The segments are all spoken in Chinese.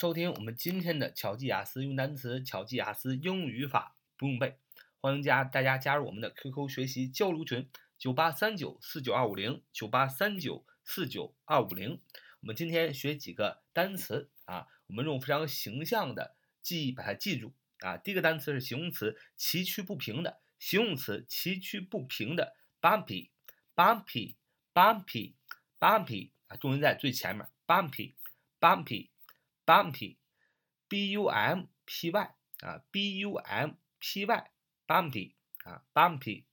收听我们今天的巧记雅思用单词、巧记雅思英语语法不用背，欢迎加大家加入我们的 QQ 学习交流群：九八三九四九二五零九八三九四九二五零。我们今天学几个单词啊，我们用非常形象的记忆把它记住啊。第一个单词是形容词崎岖不平的，形容词崎岖不平的，bumpy，bumpy，bumpy，bumpy 啊，重音在最前面，bumpy，bumpy。Bumpy，b u m p y 啊，b u m p y，bumpy 啊，bumpy，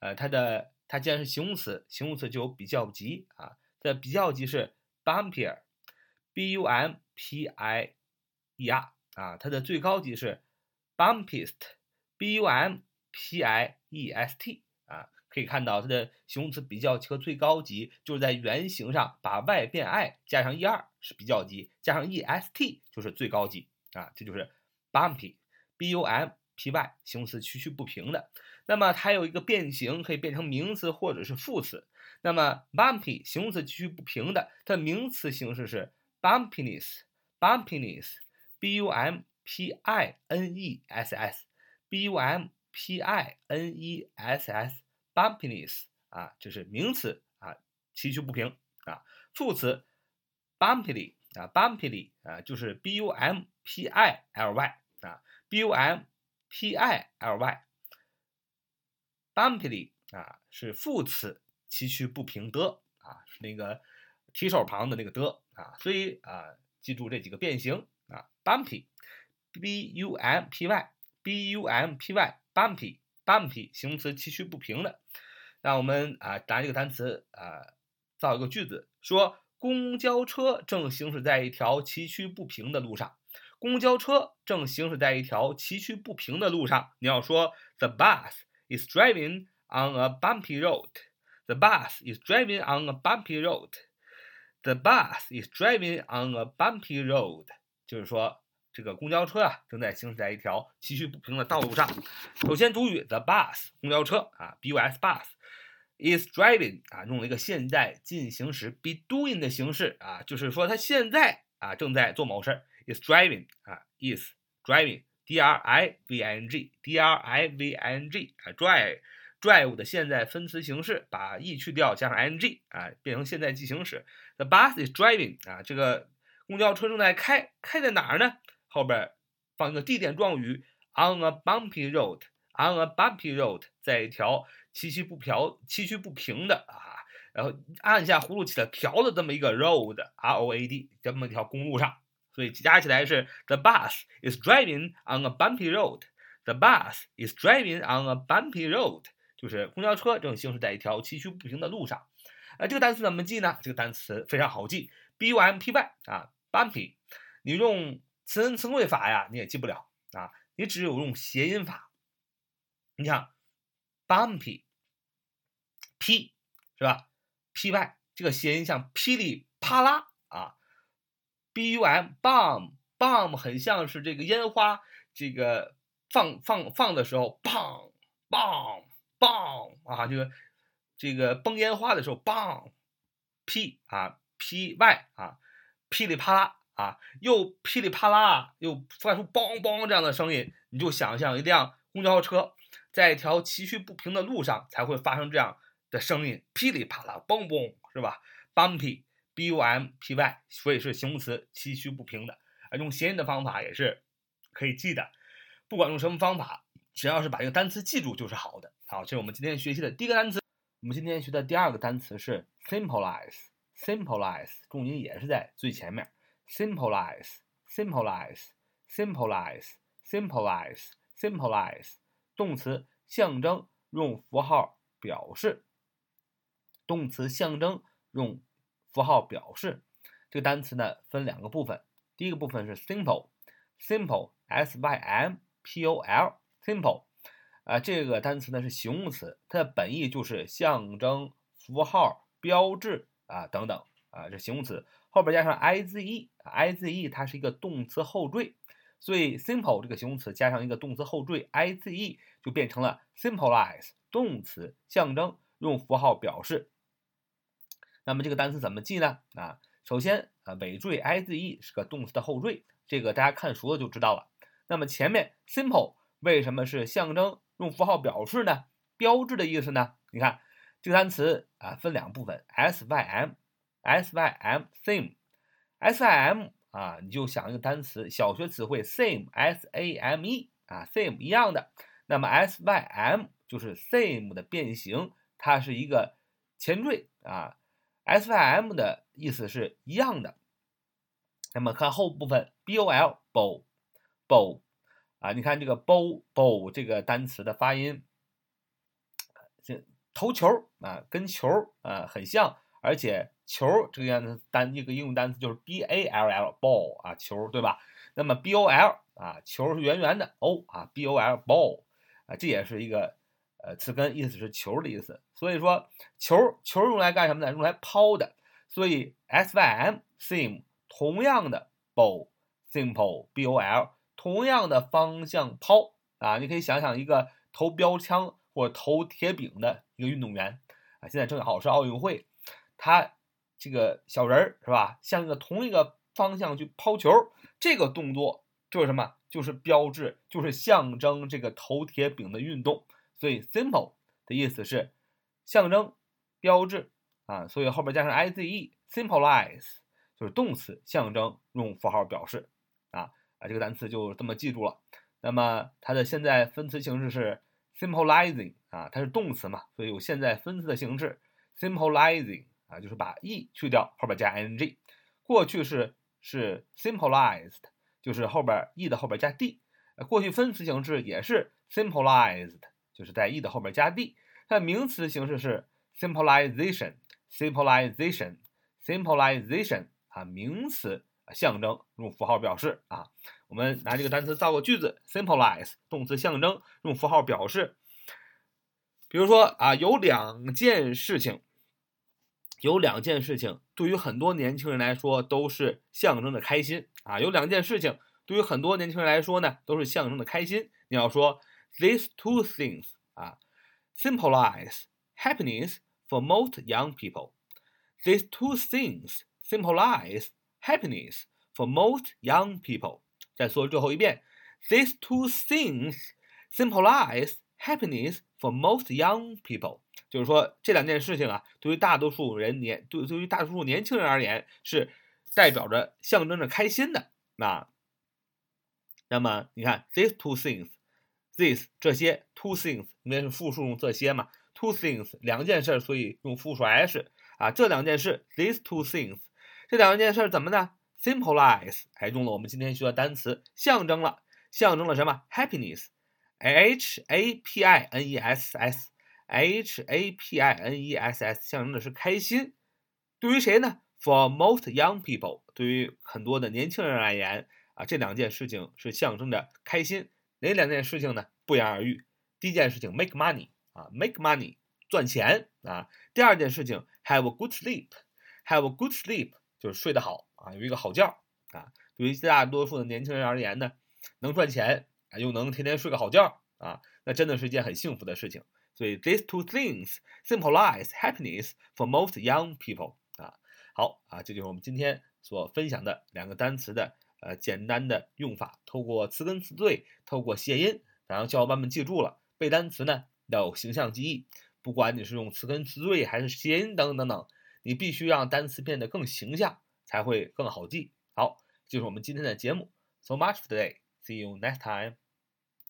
呃，它的它既然是形容词，形容词就有比较级啊，它的比较级是 bumpier，b u m p i e r 啊，它的最高级是 bumpiest，b u m p i e s t 啊。可以看到它的形容词比较级和最高级就是在原型上把 y 变 i 加上 er 是比较级，加上 est 就是最高级啊，这就是 bumpy，b u m p y 形容词崎岖不平的。那么它有一个变形，可以变成名词或者是副词。那么 bumpy 形容词崎岖不平的，它的名词形式是 bumpiness，bumpiness，b u m p i n e s s，b u m p i n e s s。bumpiness 啊，这是名词啊，崎岖不平啊。副词 bumpily 啊，bumpily 啊，就是 b u m p i l y 啊，b u m p i l y，bumpily 啊是副词，崎岖不平的啊，是那个提手旁的那个的啊，所以啊，记住这几个变形啊，bumpy，b u m p y，b u m p y。Bumpy, bumpy，形容词崎岖不平的，那我们啊拿这个单词啊造一个句子，说公交车正行驶在一条崎岖不平的路上。公交车正行驶在一条崎岖不平的路上。你要说 The bus is driving on a bumpy road. The bus is driving on a bumpy road. The bus is driving on a bumpy road，就是说。这个公交车啊，正在行驶在一条崎岖不平的道路上。首先，主语 the bus 公交车啊，bus bus is driving 啊，用了一个现在进行时 be doing 的形式啊，就是说它现在啊正在做某事儿 is driving 啊，is driving d r i v i n g d r i v i n g 啊，drive drive 的现在分词形式，把 e 去掉，加上 i n g 啊，变成现在进行时。the bus is driving 啊，这个公交车正在开，开在哪儿呢？后边放一个地点状语，on a bumpy road，on a bumpy road，在一条崎岖不平、崎岖不平的啊，然后按下葫芦起了瓢的这么一个 road，r o a d，这么一条公路上，所以加起来是 the bus is driving on a bumpy road，the bus is driving on a bumpy road，就是公交车正行驶在一条崎岖不平的路上。啊，这个单词怎么记呢？这个单词非常好记，b u m p y 啊，bumpy，你用。词根词汇法呀，你也记不了啊！你只有用谐音法。你看，bumpy，p 是吧？p y 这个谐音像噼里啪啦啊，b u m bomb bomb 很像是这个烟花，这个放放放的时候，bang bang bang 啊，这个这个崩烟花的时候，bang，p 啊 p y 啊，噼里啪啦。啊，又噼里啪啦，又发出梆梆这样的声音，你就想象一辆公交车在一条崎岖不平的路上才会发生这样的声音，噼里啪啦，嘣嘣，是吧？bumpy，b u m p y，所以是形容词，崎岖不平的。啊，用谐音的方法也是可以记的，不管用什么方法，只要是把这个单词记住就是好的。好，这是我们今天学习的第一个单词。我们今天学的第二个单词是 symbolize，symbolize，重音也是在最前面。Symbolize, symbolize, symbolize, symbolize, symbolize，动词象征，用符号表示。动词象征用符号表示。这个单词呢分两个部分，第一个部分是 simple，simple，s y m p o l，simple，啊，这个单词呢是形容词，它的本意就是象征、符号、标志啊等等啊，这形容词。后边加上 i z e，i z e 它是一个动词后缀，所以 simple 这个形容词加上一个动词后缀 i z e 就变成了 symbolize 动词象征，用符号表示。那么这个单词怎么记呢？啊首先啊，尾缀 ize 是个动词的后缀，这个大家看熟了就知道了。那么前面 simple 为什么是象征用符号表示呢？标志的意思呢？你看这个单词啊，分两部分 s y m S Y M SYM S I M 啊，你就想一个单词，小学词汇 same，s a m e 啊，same 一样的。那么 sym 就是 same 的变形，它是一个前缀啊。sym 的意思是一样的。那么看后部分 bol，bol，bol 啊，你看这个 bol，bol 这个单词的发音，这投球啊，跟球啊很像，而且球这个样子单一个应用单词就是 ball，ball 啊，球对吧？那么 bol 啊，球是圆圆的，o 啊，bol，ball 啊，这也是一个。呃，词根意思是球的意思，所以说球球用来干什么呢？用来抛的，所以 s y m sim 同样的 ball simple b o l 同样的方向抛啊，你可以想想一个投标枪或者投铁饼的一个运动员啊，现在正好是奥运会，他这个小人儿是吧，向一个同一个方向去抛球，这个动作就是什么？就是标志，就是象征这个投铁饼的运动。所以 simple 的意思是象征、标志啊，所以后边加上 ize，symbolize 就是动词，象征用符号表示啊啊，这个单词就这么记住了。那么它的现在分词形式是 symbolizing 啊，它是动词嘛，所以有现在分词的形式 symbolizing 啊，就是把 e 去掉，后边加 ing。过去式是 symbolized，就是后边 e 的后边加 d。过去分词形式也是 symbolized。就是在 e 的后边加 d，它名词形式是 symbolization，symbolization，symbolization 啊，名词象征用符号表示啊。我们拿这个单词造个句子，symbolize 动词象征用符号表示。比如说啊，有两件事情，有两件事情对于很多年轻人来说都是象征着开心啊。有两件事情对于很多年轻人来说呢，都是象征的开心。你要说。These two things 啊，symbolize happiness for most young people. These two things symbolize happiness for most young people. 再说最后一遍，These two things symbolize happiness for most young people。 就是说，这两件事情啊，对于大多数人年，对对于大多数年轻人而言，是代表着、象征着开心的。那，那么你看，these two things。This 这些 two things 应该是复数用这些嘛？Two things 两件事，所以用复数 s 啊。这两件事，these two things，这两件事怎么呢？Symbolize 还用了我们今天学的单词，象征了，象征了什么？Happiness，h a p i n e s s H A P I N E S S 象征的是开心。对于谁呢？For most young people，对于很多的年轻人而言啊，这两件事情是象征着开心。哪两件事情呢？不言而喻。第一件事情 make money 啊，make money 赚钱啊。第二件事情 have a good sleep，have a good sleep 就是睡得好啊，有一个好觉啊。对于大多数的年轻人而言呢，能赚钱啊，又能天天睡个好觉啊，那真的是一件很幸福的事情。所以 these two things symbolize happiness for most young people 啊。好啊，这就是我们今天所分享的两个单词的。呃，简单的用法，透过词根词缀，透过谐音，让小伙伴们记住了。背单词呢，要有形象记忆，不管你是用词根词缀还是谐音等等等，你必须让单词变得更形象，才会更好记。好，就是我们今天的节目。So much for today. See you next time.